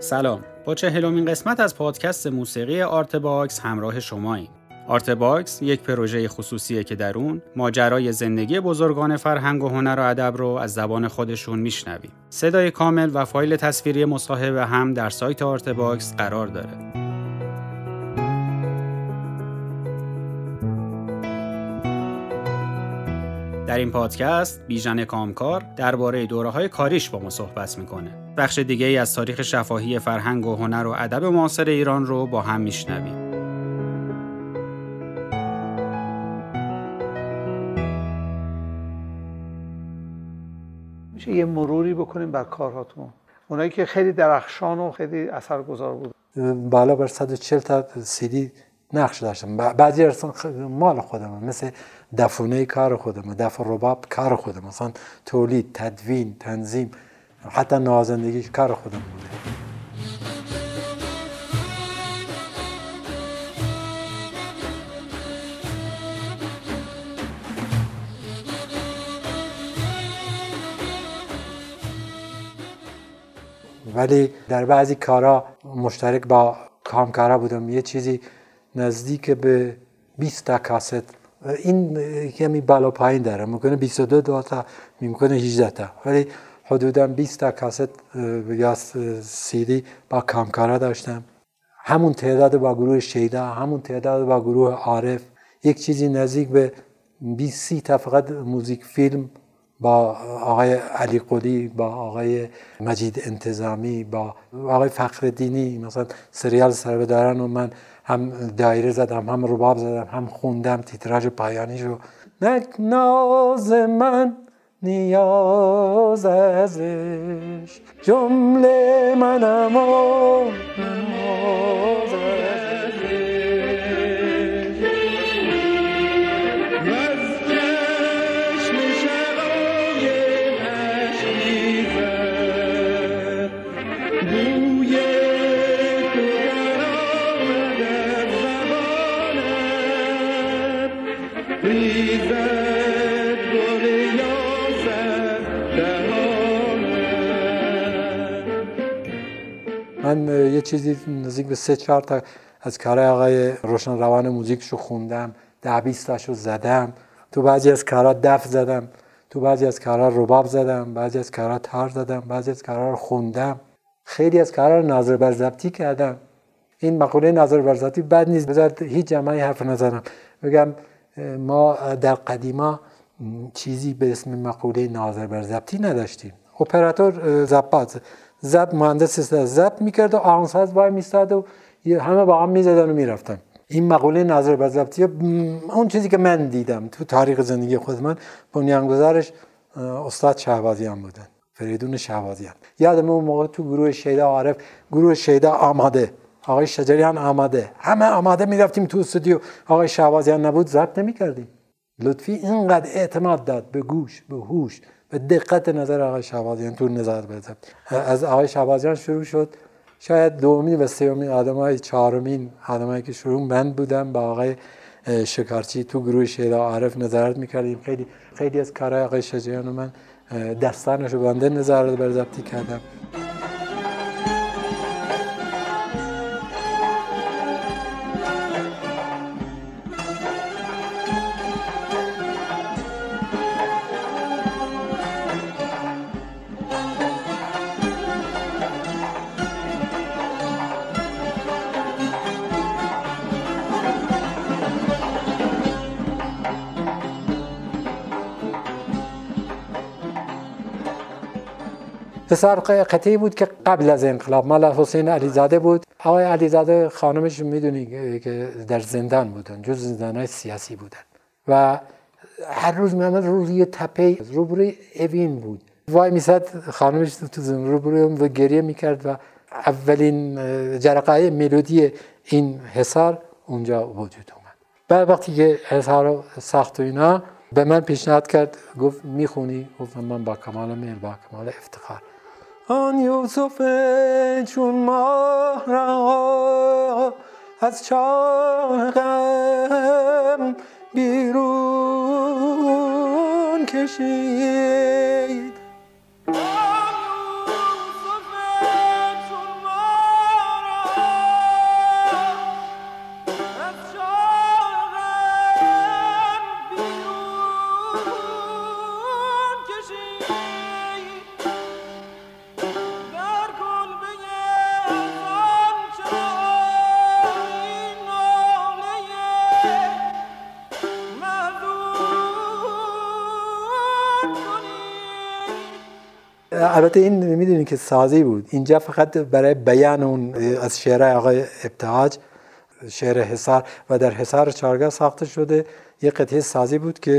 سلام با چهلمین قسمت از پادکست موسیقی آرت باکس همراه شماییم آرت باکس یک پروژه خصوصیه که در اون ماجرای زندگی بزرگان فرهنگ و هنر و ادب رو از زبان خودشون میشنویم. صدای کامل و فایل تصویری مصاحبه هم در سایت آرت باکس قرار داره. در این پادکست بیژن کامکار درباره دوره های کاریش با ما صحبت می‌کنه. بخش دیگه ای از تاریخ شفاهی فرهنگ و هنر و ادب معاصر ایران رو با هم میشنویم. میشه یه مروری بکنیم بر کارهاتون. اونایی که خیلی درخشان و خیلی اثرگذار بود بالا بر 140 تا سیدی نقش داشتم. بعضی ارسان مال خودم مثل دفونه کار خودم دف رباب کار خودم. مثلا تولید تدوین تنظیم. حتی نازندگی کار خودم بوده. ولی در بعضی کارا مشترک با کامکارا بودم. یه چیزی نزدیک به 20 تا کاست. این کمی بالا پایین داره. ممکنه 22 دو تا ممکنه 18 تا. ولی حدودا 20 تا کاست یا سیدی با کامکارا داشتم. همون تعداد با گروه شیدا همون تعداد با گروه عارف. یک چیزی نزدیک به 20 سی تا فقط موزیک فیلم با آقای علی قلی با آقای مجید انتظامی با آقای فخر دینی مثلا سریال سر دارن و من هم دایره زدم هم رباب زدم هم خوندم تیتراژ پایانی رو. نک ناز من نیاز ازش. جمله منم و من یه چیزی نزدیک به سه چهار تا از کارهای آقای روشن روان موزیکشو خوندم ده بیستاشو زدم. تو بعضی از کارها دف زدم تو بعضی از کارها رباب زدم بعضی از کارها تار زدم بعضی از کارها رو خوندم. خیلی از کارها رو نظر بر کردم. این مقوله نظر بر ضبطی بد نیست بذار هیچ جمعی حرف نزنم. بگم ما در قدیما چیزی به اسم مقوله نظر بر ضبطی نداشتیم. اپراتور زبات زب مهندس زب می‌کرد و آهنگساز وای میستاد و همه با هم می‌زدن و می‌رفتن. این مقوله نظر ضبطی اون چیزی که من دیدم تو تاریخ زندگی خود من بنیانگذارش استاد شهبازیان بودن فریدون شهبازیان. یادم اون موقع تو گروه شیده عارف گروه شیده آماده آقای شجریان آماده. همه آماده می‌رفتیم تو استودیو. آقای شهبازیان نبود ضبط نمی‌کردیم. لطفی اینقدر اعتماد داد به گوش به هوش. به دقت نظر آقای شهبازیان تو نظر بزد از آقای شهبازیان شروع شد. شاید دومین و سومین آدم های چهارمین آدمایی که شروع من بودم با آقای شکارچی تو گروه شیدا عارف نظارت می‌کردیم. خیلی خیلی از کارهای آقای شجریان و من دستانش رو بنده نظارت بر کردم. پسر قطعی بود که قبل از انقلاب. مال حسین علیزاده بود. آقای علیزاده خانمش می‌دونی که در زندان بودن جز زندان سیاسی بودن. و هر روز میامد روی تپه روبروی اوین بود. وای میسد خانمش تو روبروی و گریه می‌کرد و اولین جرقه ملودی این حسار اونجا وجود اومد. بعد وقتی که حسار ساخت و اینا به من پیشنهاد کرد گفت می‌خونی؟ گفتم من با کمال میل با کمال افتخار. آن یوسف چون ماه را از چاه غم بیرون کشید. البته این می‌دونی که سازی بود. اینجا فقط برای بیان اون از شعر آقای ابتهاج شعر حسار و در حسار چارگاه ساخته شده یه قطعه سازی بود که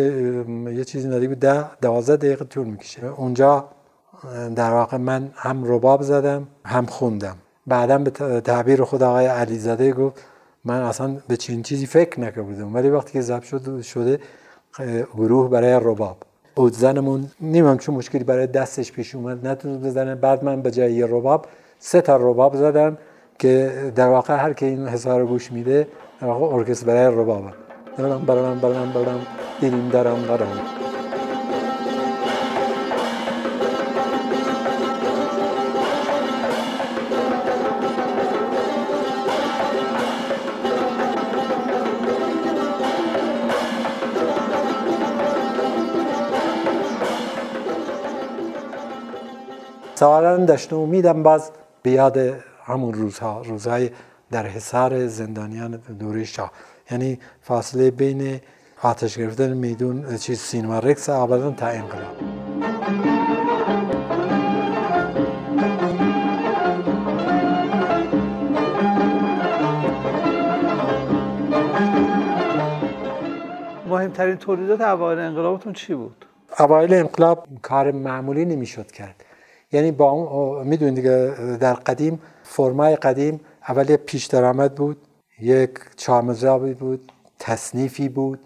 یه چیزی نزدیک بود. ده دوازده دقیقه طول می‌کشه. اونجا در واقع من هم رباب زدم هم خوندم. بعدا به تعبیر خود آقای علیزاده گفت من اصلا به چین چیزی فکر نکرده بودم ولی وقتی که ضبط شده شده گروه برای رباب. زنمون نیمم چون مشکلی برای دستش پیش اومد. نتونست بزنه. بعد من به جای رباب سه تا رباب زدم که در واقع هر که این حسار گوش میده در واقع ارکستر برای رباب برم برم برم برم دیریم درم درم سوالا داشته امیدم باز به یاد همون روزها روزهای در حصار زندانیان دوره شاه. یعنی فاصله بین آتش گرفتن میدون چیز سینما رکس آبادان تا انقلاب. مهمترین تولیدات اوایل انقلابتون چی بود؟ اوایل انقلاب کار معمولی نمی‌شد کرد. یعنی با اون می‌دونید دیگه در قدیم فرمای قدیم اول پیش درآمد بود یک چامزابی بود تصنیفی بود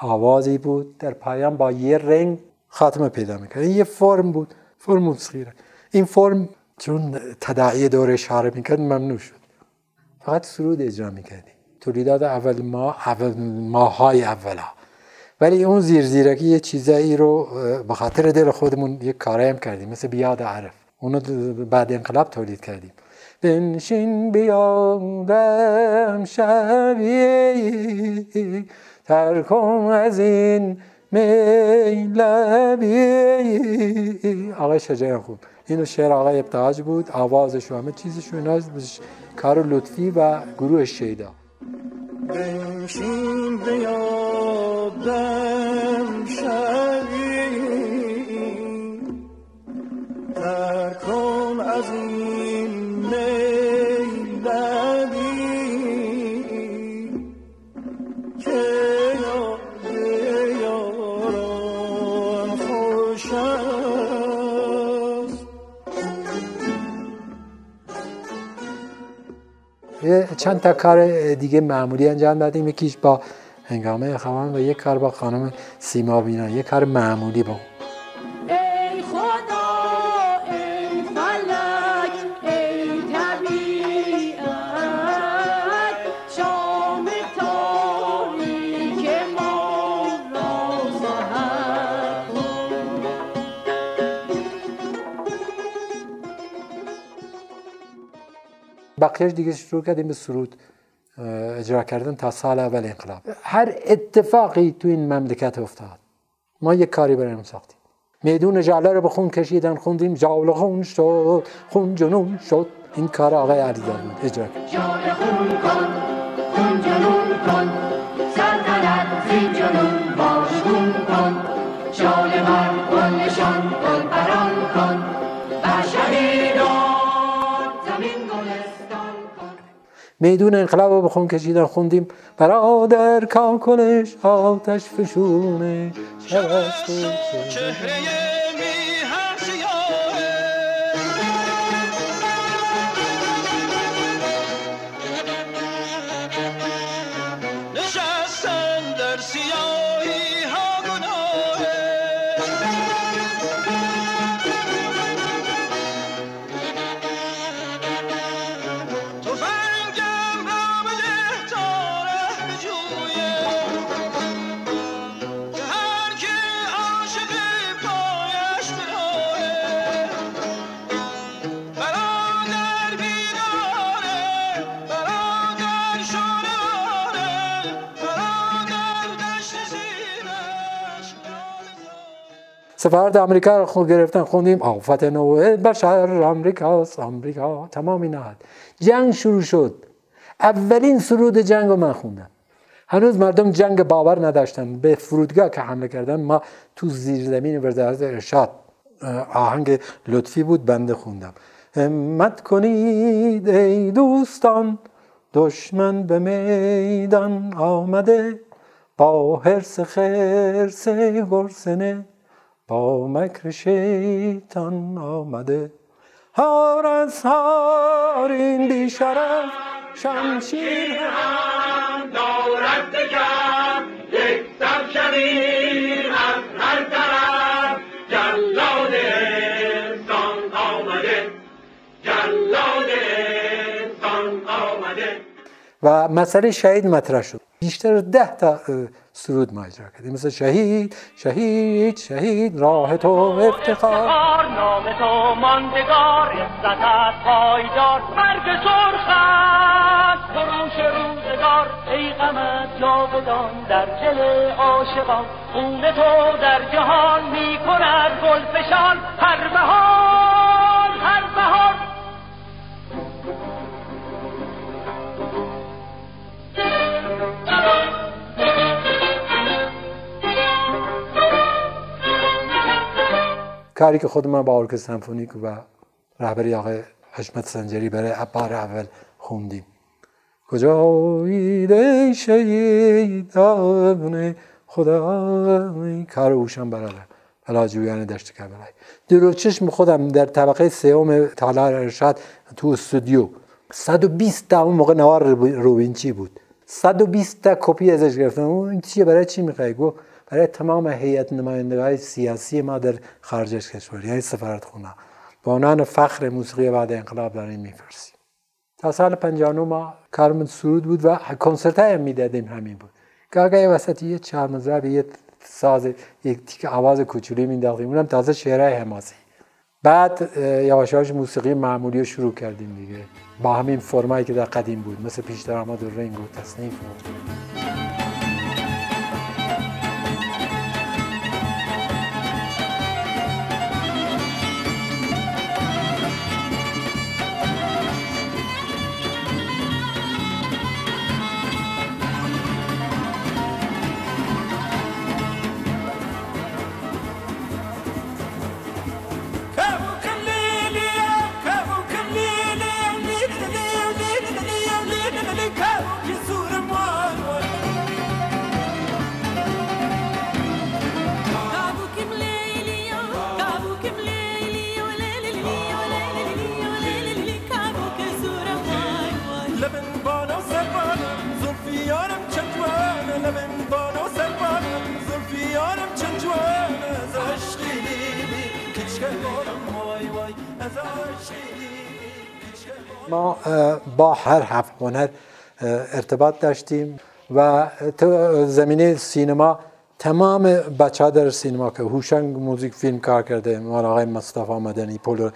آوازی بود در پایان با یه رنگ خاتمه پیدا می‌کرد. یه فرم بود فرم موسیقی. این فرم چون تداعی دور اشاره می‌کرد ممنوع شد. فقط سرود اجرا می‌کردیم تولیدات اول ما اول ماهای اولا. ولی اون زیر زیرکی یه چیزایی رو به خاطر دل خودمون یه کاره هم کردیم مثل بیاد عرف اونو بعد انقلاب تولید کردیم. بنشین بیادم شبی ترکم از این میلبی آقای شجاعی خوب. اینو شعر آقای ابتهاج بود. آوازش و همه چیزش و کار لطفی و گروه شیدا. بنشین بیادم شبی ترکم از این چند تا کار دیگه معمولی انجام دادیم. یکیش با هنگامه خوان و یک کار با خانم سیما بینا یک کار معمولی با بقیهش دیگه شروع کردیم به سرود. اجرا کردن تا سال اول انقلاب هر اتفاقی تو این مملکت افتاد ما یک کاری برای ساختیم میدون جاله رو به خون کشیدن خوندیم جاله خون شد خون جنون شد این کار آقای بود اجرا کرد میدون انقلاب رو بخون کشیدن خوندیم. برادر کاکلش آتش فشونه. چهره سفارت آمریکا رو خود گرفتن خوندیم آفت نوع بشر آمریکاست آمریکا تمام اینا جنگ شروع شد. اولین سرود جنگ رو من خوندم. هنوز مردم جنگ باور نداشتن. به فرودگاه که حمله کردن ما تو زیر زمین وزارت ارشاد آهنگ لطفی بود بنده خوندم. همت کنید ای دوستان دشمن به میدان آمده با حرس خرس گرسنه. با مکر شیطان آمده. هار از هار این بیشرف شمشیر هم دارد دگر. یک سر شریر از هر طرف. جلاد انسان آمده. جلاد انسان آمده. و مسئله شهید مطرح شد. بیشتر ده تا سرود ما اجرا کردیم. مثل شهید شهید شهید راه تو افتخار. نام تو ماندگار عزتت پایدار. مرگ سرخت فروش روزگار. ای غمت جاودان در دل عاشقان. خون تو در جهان می‌کند گلفشان هر بهار کاری که خود من با ارکستر سمفونیک و رهبری آقای حشمت سنجری برای بار اول خوندیم. کجایید ای شهیدان خدا کار اوشم برادر. بلاجویان دشت کربلای درو چشم خودم در طبقه سوم تالار ارشاد تو استودیو. 120 تا اون موقع نوار روینچی بود. 120 تا کپی ازش گرفتم. اون چیه؟ برای چی می‌خوای؟ گو برای تمام هیئت نماینده سیاسی ما در خارج از کشور یعنی سفارت خونه با عنوان فخر موسیقی بعد انقلاب داریم میفرسیم تا سال 59 ما کارمون سرود بود و کنسرت هم می‌دادیم همین بود. گاگای وسط یه چهار یه ساز یک تیک آواز کوچولی مینداختیم اونم تازه شعرهای حماسی. بعد یواش موسیقی معمولی رو شروع کردیم دیگه. با همین فرمایی که در قدیم بود مثل پیش درآمد و رنگ و تصنیف ما با هر هفت هنر ارتباط داشتیم و زمینه سینما تمام بچه در سینما که هوشنگ موزیک فیلم کار کرده مال آقای مصطفی مدنی پول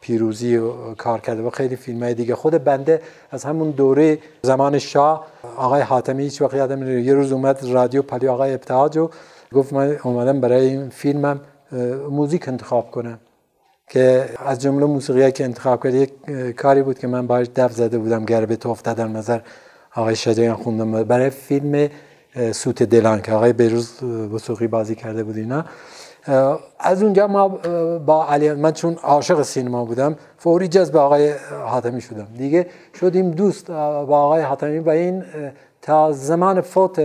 پیروزی کار کرده و خیلی فیلم های دیگه. خود بنده از همون دوره زمان شاه آقای حاتمی هیچ وقت یادم یه روز اومد رادیو پلی آقای ابتهاج و گفت من اومدم برای این فیلمم موزیک انتخاب کنم. که از جمله موسیقی که انتخاب کرد یک کاری بود که من باش دف زده بودم گربه تو افتاد در نظر آقای شجایان خوندم. برای فیلم سوت دلان که آقای بیروز وسوقی بازی کرده بود اینا. از اونجا ما با علی من چون عاشق سینما بودم فوری جذب آقای حاتمی شدم. دیگه شدیم دوست با آقای حاتمی و این تا زمان فوت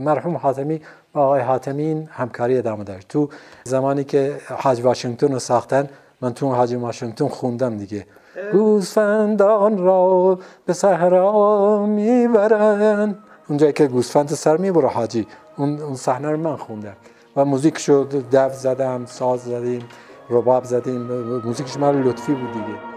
مرحوم حاتمی با آقای حاتمی همکاری ادامه داشت. تو زمانی که حاج واشنگتن رو ساختن من تو حاج واشنگتن خوندم دیگه. گوسفندان را به صحرا می‌برن اونجایی که گوسفند سر می‌بره حاجی. اون اون صحنه رو من خوندم. و موزیک شد دف زدم ساز زدیم رباب زدیم. موزیکش مال لطفی بود دیگه.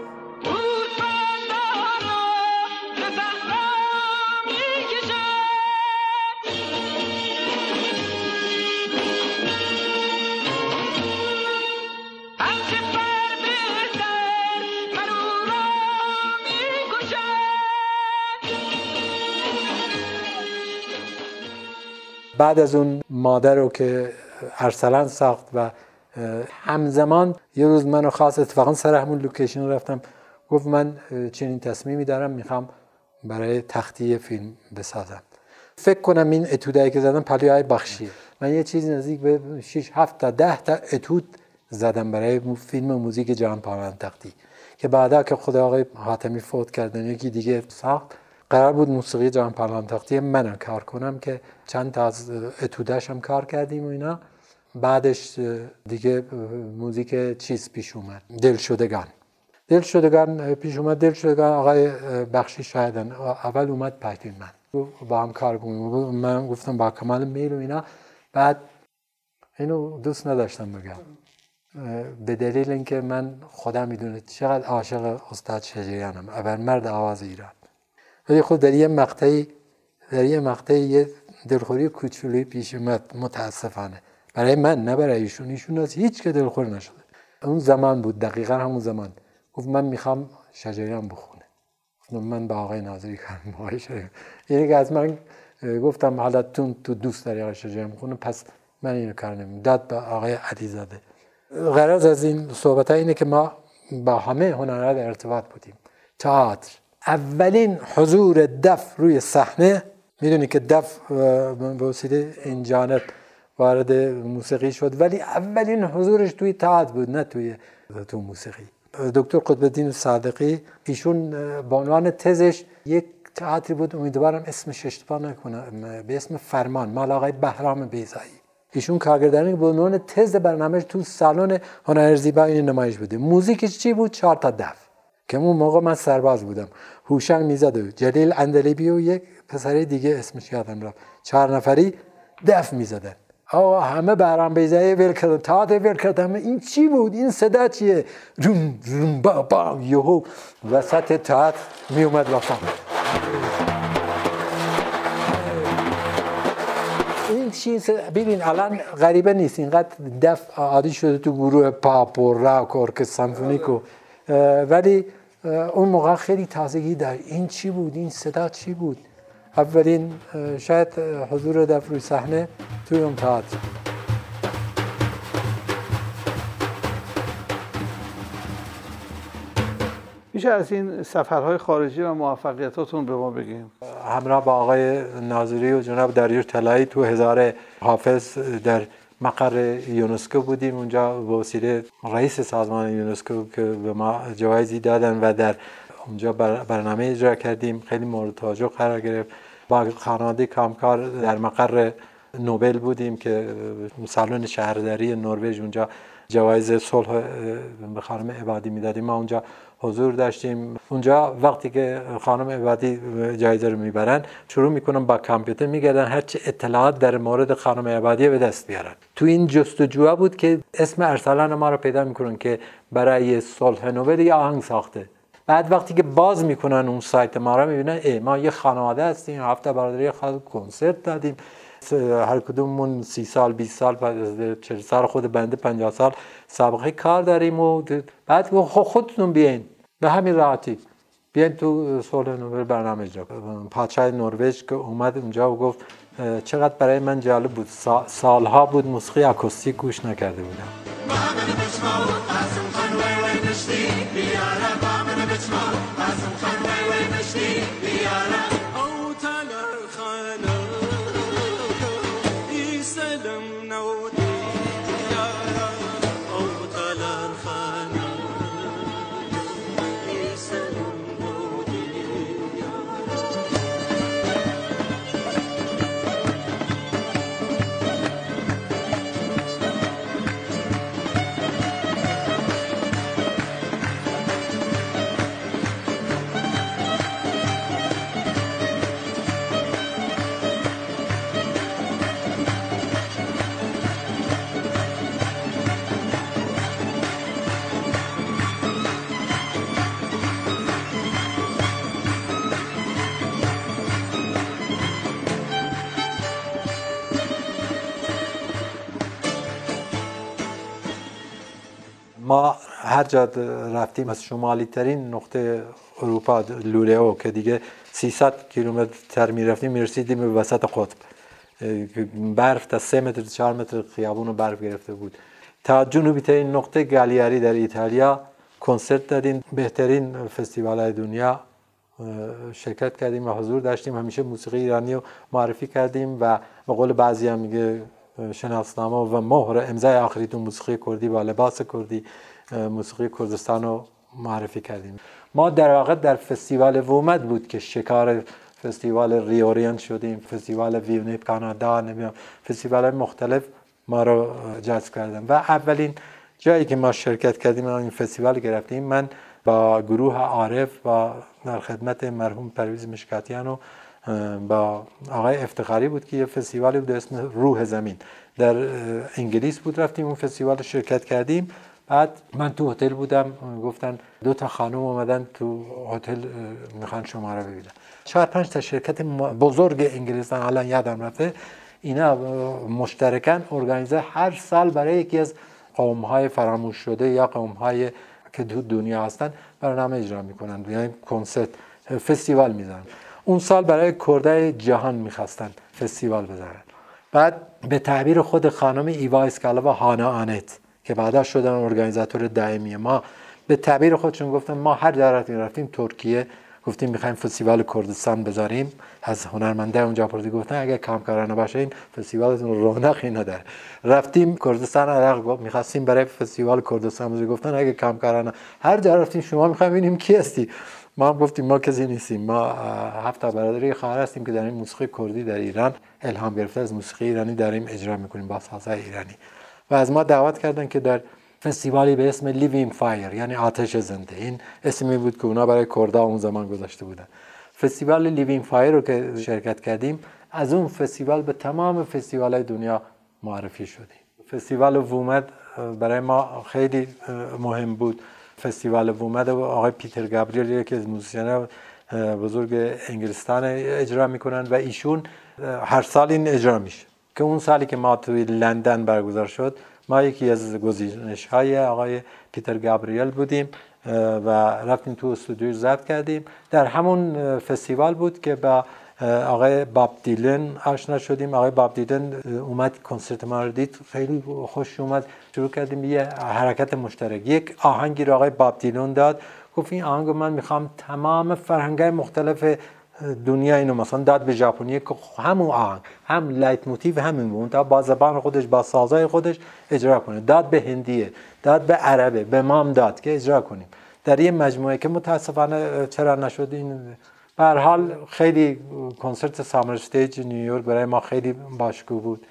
بعد از اون مادر رو که ارسلان ساخت و همزمان یه روز منو خواست اتفاقا سر همون لوکیشن رفتم گفت من چنین تصمیمی دارم می‌خوام برای تختی فیلم بسازم. فکر کنم این اتودایی که زدم پلی های بخشیه من یه چیزی نزدیک به 6 7 تا 10 تا اتود زدم برای فیلم موزیک جهان تختی. که بعدا که خدا آقای حاتمی فوت کردن یکی دیگه ساخت قرار بود موسیقی جهان تختی من کار کنم که چند تا از اتودش هم کار کردیم و اینا. بعدش دیگه موزیک چیز پیش اومد. دل شدگان دل شدگان پیش اومد. دل شدگان آقای بخشی شایدن. اول اومد پهتین من. با هم کار کنیم. من گفتم با کمال میل و اینا. بعد اینو دوست نداشتم بگم. به دلیل اینکه من خودم می‌دونه چقدر عاشق استاد شجریانم. اول مرد آواز ایران. ولی خود در یه مقطعی در یه مقطعی یه دلخوری کوچولی پیش اومد متاسفانه. برای من نه برای ایشون. ایشون از هیچ که دلخور نشده. اون زمان بود دقیقا همون زمان. گفت من می‌خوام شجریان بخونه من با آقای ناظری کردم آقای شجریان. یعنی که از من گفتم حالا تو دوست داری آقای شجریان بخونه پس من اینو کردم داد به آقای علیزاده. غرض از این صحبت اینه که ما با همه هنرها در ارتباط بودیم. تئاتر. اولین حضور دف روی صحنه می‌دونی که دف به وسیله این جانب وارد موسیقی شد ولی اولین حضورش توی تئاتر بود نه توی تو موسیقی. دکتر قطب الدین صادقی ایشون به عنوان تزش یک تئاتری بود امیدوارم اسمش اشتباه نکنم به اسم فرمان مال آقای بهرام بیزایی. ایشون کارگردانی به عنوان تز برنامهش تو سالن هنر این نمایش بوده. موزیکش چی بود؟ چهار تا دف. که اون موقع من سرباز بودم. هوشنگ می‌زد جلیل اندلیبی و یک پسری دیگه اسمش یادم رفت. چهار نفری دف می‌زدن. آقا همه برام بیزایی ویل کردن. تاعت ویل کردن. این چی بود؟ این صدا چیه؟ روم روم با با یهو وسط تاعت می اومد این چیز ببین الان غریبه نیست. اینقدر دف عادی شده تو گروه پاپ و راک و ارکستر سمفونیک ولی اون موقع خیلی تازگی دار این چی بود؟ این صدا چی بود؟ اولین شاید حضور دف روی صحنه توی اون تئاتر. میشه از این سفرهای خارجی و موفقیتاتون به ما بگیم همراه با آقای ناظری و جناب دریوش طلایی تو هزار حافظ در مقر یونسکو بودیم. اونجا به وسیله رئیس سازمان یونسکو که به ما جوایزی دادن و در اونجا برنامه اجرا کردیم. خیلی مورد توجه قرار گرفت. با خانواده کامکار در مقر نوبل بودیم که سالن شهرداری نروژ اونجا جوایز صلح به خانم عبادی می‌دادیم. ما اونجا حضور داشتیم. اونجا وقتی که خانم عبادی جایزه رو می‌برن شروع می‌کنن با کامپیوتر میگردن هرچه اطلاعات در مورد خانم عبادی به دست بیارن. تو این جستجوها بود که اسم ارسلان ما رو پیدا می‌کنن که برای صلح نوبل یا آهنگ ساخته. بعد وقتی که باز می‌کنن اون سایت ما رو می‌بینن ای ما یه خانواده هستیم هفته برادری خود کنسرت دادیم. هر کدوممون سی سال 20 سال بعد 40 سال خود بنده 50 سال سابقه کار داریم و بعد خودتون بیاین. به همین راحتی. بیاین تو صلح نوبل برنامه اجرا پادشاه نروژ که اومد اونجا و گفت چقدر برای من جالب بود. سالها بود موسیقی اکوستیک گوش نکرده بودم. هر جا رفتیم از شمالی ترین نقطه اروپا لولیو که دیگه 300 کیلومتر تر می‌رفتیم می‌رسیدیم به وسط قطب. برف تا 3 متر 4 متر خیابون برف گرفته بود. تا جنوبی ترین نقطه گالیاری در ایتالیا. کنسرت دادیم. بهترین فستیوال های دنیا شرکت کردیم و حضور داشتیم. همیشه موسیقی ایرانی رو معرفی کردیم و به قول بعضی هم میگه شناسنامه و مهر امضای آخری تو موسیقی کردی با لباس کردی. موسیقی کردستان رو معرفی کردیم. ما در واقع در فستیوال وومد بود که شکار فستیوال ریورین شدیم فستیوال ویونیپ کانادا نمی‌دونم فستیوال مختلف ما رو جذب کردن. و اولین جایی که ما شرکت کردیم این فستیوال گرفتیم من با گروه عارف و در خدمت مرحوم پرویز مشکاتیان و با آقای افتخاری بود که یه فستیوالی بود اسم روح زمین. در انگلیس بود رفتیم اون فستیوال شرکت کردیم. بعد من تو هتل بودم گفتن دو تا خانم اومدن تو هتل می‌خوان شما رو ببینن. چهار پنج تا شرکت بزرگ انگلیسان الان یادم رفته. اینا مشترکن ارگانیزه هر سال برای یکی از قوم های فراموش شده یا قوم های که تو دنیا هستن برنامه اجرا می‌کنن یعنی کنسرت فستیوال می‌زنن اون سال برای کرده جهان می‌خواستن فستیوال بزنن بعد به تعبیر خود خانم ایوا اسکالوا هانا آنت. که بعدا شدن ارگانیزاتور دائمی ما. به تعبیر خودشون گفتن ما هر جرات رفتیم ترکیه گفتیم می‌خوایم فستیوال کردستان بذاریم. از هنرمنده اونجا پرسی گفتن اگه کارانه باشه این فستیوالتون رونقی نداره رفتیم کردستان عراق می‌خواستیم برای فستیوال کردستان بذاریم. گفتن اگه کارانه هر جا رفتیم شما می‌خوایم ببینیم کی هستی. ما هم گفتیم ما کسی نیستیم. ما هفت برادر یه خواهر هستیم که در این موسیقی کردی در ایران الهام گرفته از موسیقی ایرانی داریم اجرا می‌کنیم با سازهای ایرانی. و از ما دعوت کردن که در فستیوالی به اسم Living Fire یعنی آتش زنده. این اسمی بود که اونا برای کردا اون زمان گذاشته بودن. فستیوال Living Fire رو که شرکت کردیم از اون فستیوال به تمام فستیوال های دنیا معرفی شدیم. فستیوال WOMAD برای ما خیلی مهم بود. فستیوال WOMAD آقای پیتر گابریل که از موسیقیان بزرگ انگلستان اجرا می‌کنن و ایشون هر سال این اجرا میشه. که اون سالی که ما توی لندن برگزار شد ما یکی از گزینش های آقای پیتر گابریل بودیم و رفتیم تو استودیو ضبط کردیم. در همون فستیوال بود که با آقای باب دیلن آشنا شدیم. آقای باب دیلن اومد کنسرت ما رو دید. خیلی خوش اومد. شروع کردیم یه حرکت مشترک. یک آهنگی رو آقای باب دیلن داد. گفت این آهنگ من می‌خوام تمام فرهنگ مختلف دنیا اینو مثلا داد به ژاپنی که همون آهنگ هم لایت موتیو همین بود. تا با زبان خودش با سازای خودش اجرا کنه. داد به هندیه داد به عربه به مام داد که اجرا کنیم. در یه مجموعه که متاسفانه چرا نشد این؟ به حال خیلی کنسرت SummerStage نیویورک برای ما خیلی باشکوه بود.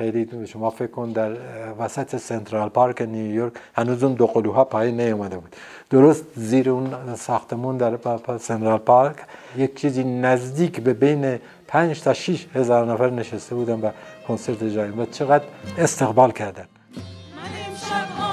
خیلی شما فکر کن در وسط سنترال پارک نیویورک هنوز اون دو قلوها پایین نیومده بود. درست زیر اون ساختمون در سنترال پارک یک چیزی نزدیک به بین پنج تا 6 هزار نفر نشسته بودن و کنسرت اجرا و چقدر استقبال کردن. الان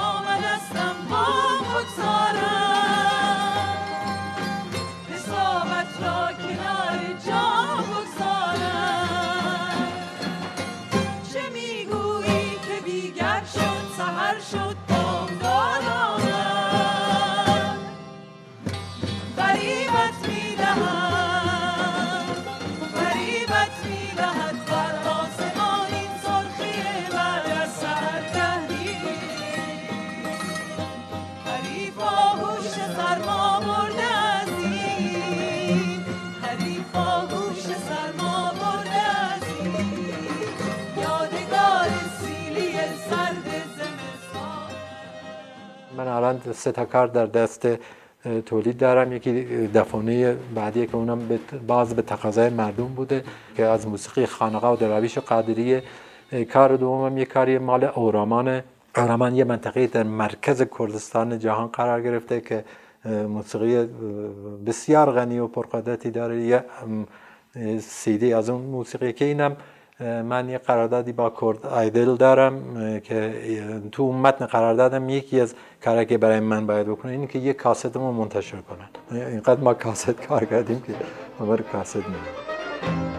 سه تا کار در دست تولید دارم. یکی دفانه بعدی که اونم باز به تقاضای مردم بوده که از موسیقی خانقه و دراویش قادریه کار دومم یه کاری مال اورامان. اورامان یه منطقه در مرکز کردستان جهان قرار گرفته که موسیقی بسیار غنی و پرقدرتی داره. یه سیدی از اون موسیقی که اینم من یه قراردادی با کرد آیدل دارم که تو متن قراردادم یکی از کاری که برای من باید بکنه اینه که یه کاستمو منتشر کنن. اینقدر ما کاست کار کردیم که عمر کاست میدیم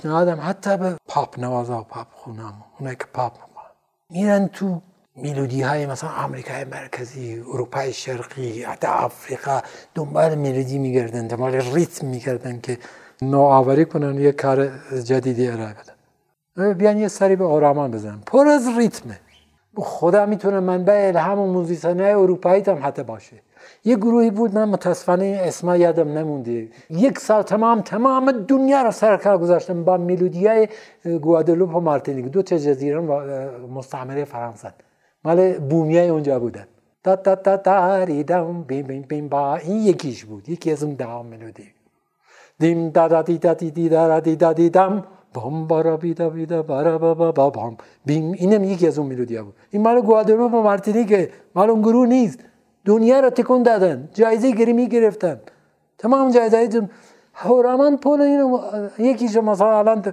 پیشنهادم حتی به پاپ نوازا و پاپ خونم اونایی که پاپ می‌کنن میرن تو میلودی های مثلا آمریکای مرکزی اروپای شرقی حتی آفریقا دنبال میلودی میگردن دنبال ریتم میگردن که نوآوری کنن یه کار جدیدی ارائه بدن. بیان یه سری به آرامان بزنن. پر از ریتمه. خدا می‌تونه منبع الهام و موزیسانه اروپایی هم حتی باشه. یه گروهی بود من متاسفانه اسما یادم نمونده. یک سال تمام تمام دنیا رو سر کار گذاشتم با های گوادلوپ و مارتینیک. دو تا جزیره مستعمره فرانسه. مال بومیای اونجا بودن. تا تا تا تا دم بیم بیم بیم با این یکیش بود. یکی از اون ده ملودی. دیم دا دا دی دا دی دی دا دی دا دی دم. بام بارا بیدا بیدا بارا بابا با بام. بیم اینم یکی از اون ملودیا بود. این مال گوادلوپ و مارتینیک مال اون گروه نیست. دنیا را تکون دادن جایزه گریمی گرفتن. تمام جایزه هورامان پول اینو یکیشو مثلا الان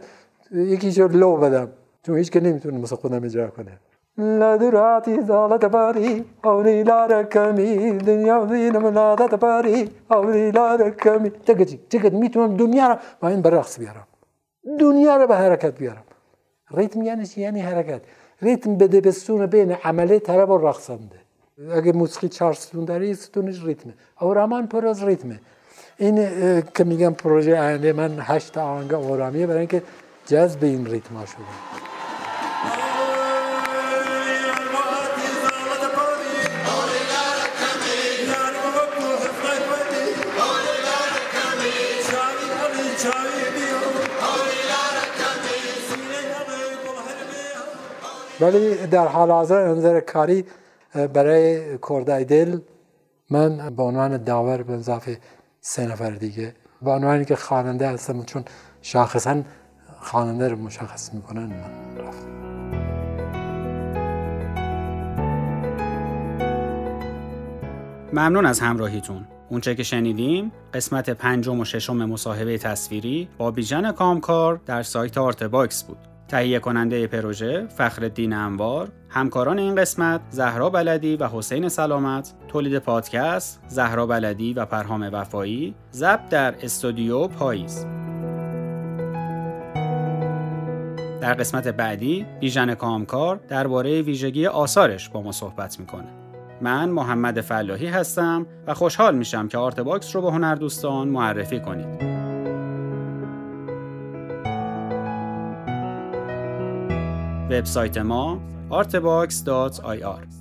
یکیشو لو بدم. چون هیچ که نمی‌تونه مثلا خودم اجرا کنه. لدراتی زالت باری اولی لارکمی دنیا زینم لادت باری اولی لارکمی تگه چی؟ می‌تونم دنیا را با این برقص بیارم. دنیا را به حرکت بیارم. ریتم یعنی چی؟ یعنی حرکت. ریتم بده بستون بین عمله طرف و رقصنده. اگه موسیقی چهار ستون داره ستونش ریتمه آرامان پر از ریتمه. این که میگم پروژه آینده من هشت آهنگ آرامیه برای اینکه جذب این ریتم شده. ولی در حال حاضر از نظر کاری برای Kurd Idol من به عنوان داور به اضافه سه نفر دیگه به عنوانی که خواننده هستم چون شخصا خواننده رو مشخص می‌کنن من رفتم. ممنون از همراهیتون. اونچه که شنیدیم قسمت پنجم و ششم مصاحبه تصویری با بیژن کامکار در سایت Artbox بود. تهیه کننده پروژه فخر انوار همکاران این قسمت زهرا بلدی و حسین سلامت تولید پادکست زهرا بلدی و پرهام وفایی ضبط در استودیو پاییز. در قسمت بعدی بیژن کامکار درباره ویژگی آثارش با ما صحبت می‌کنه. من محمد فلاحی هستم و خوشحال میشم که Artbox رو به هنردوستان معرفی کنید. وبسایت ما artbox.ir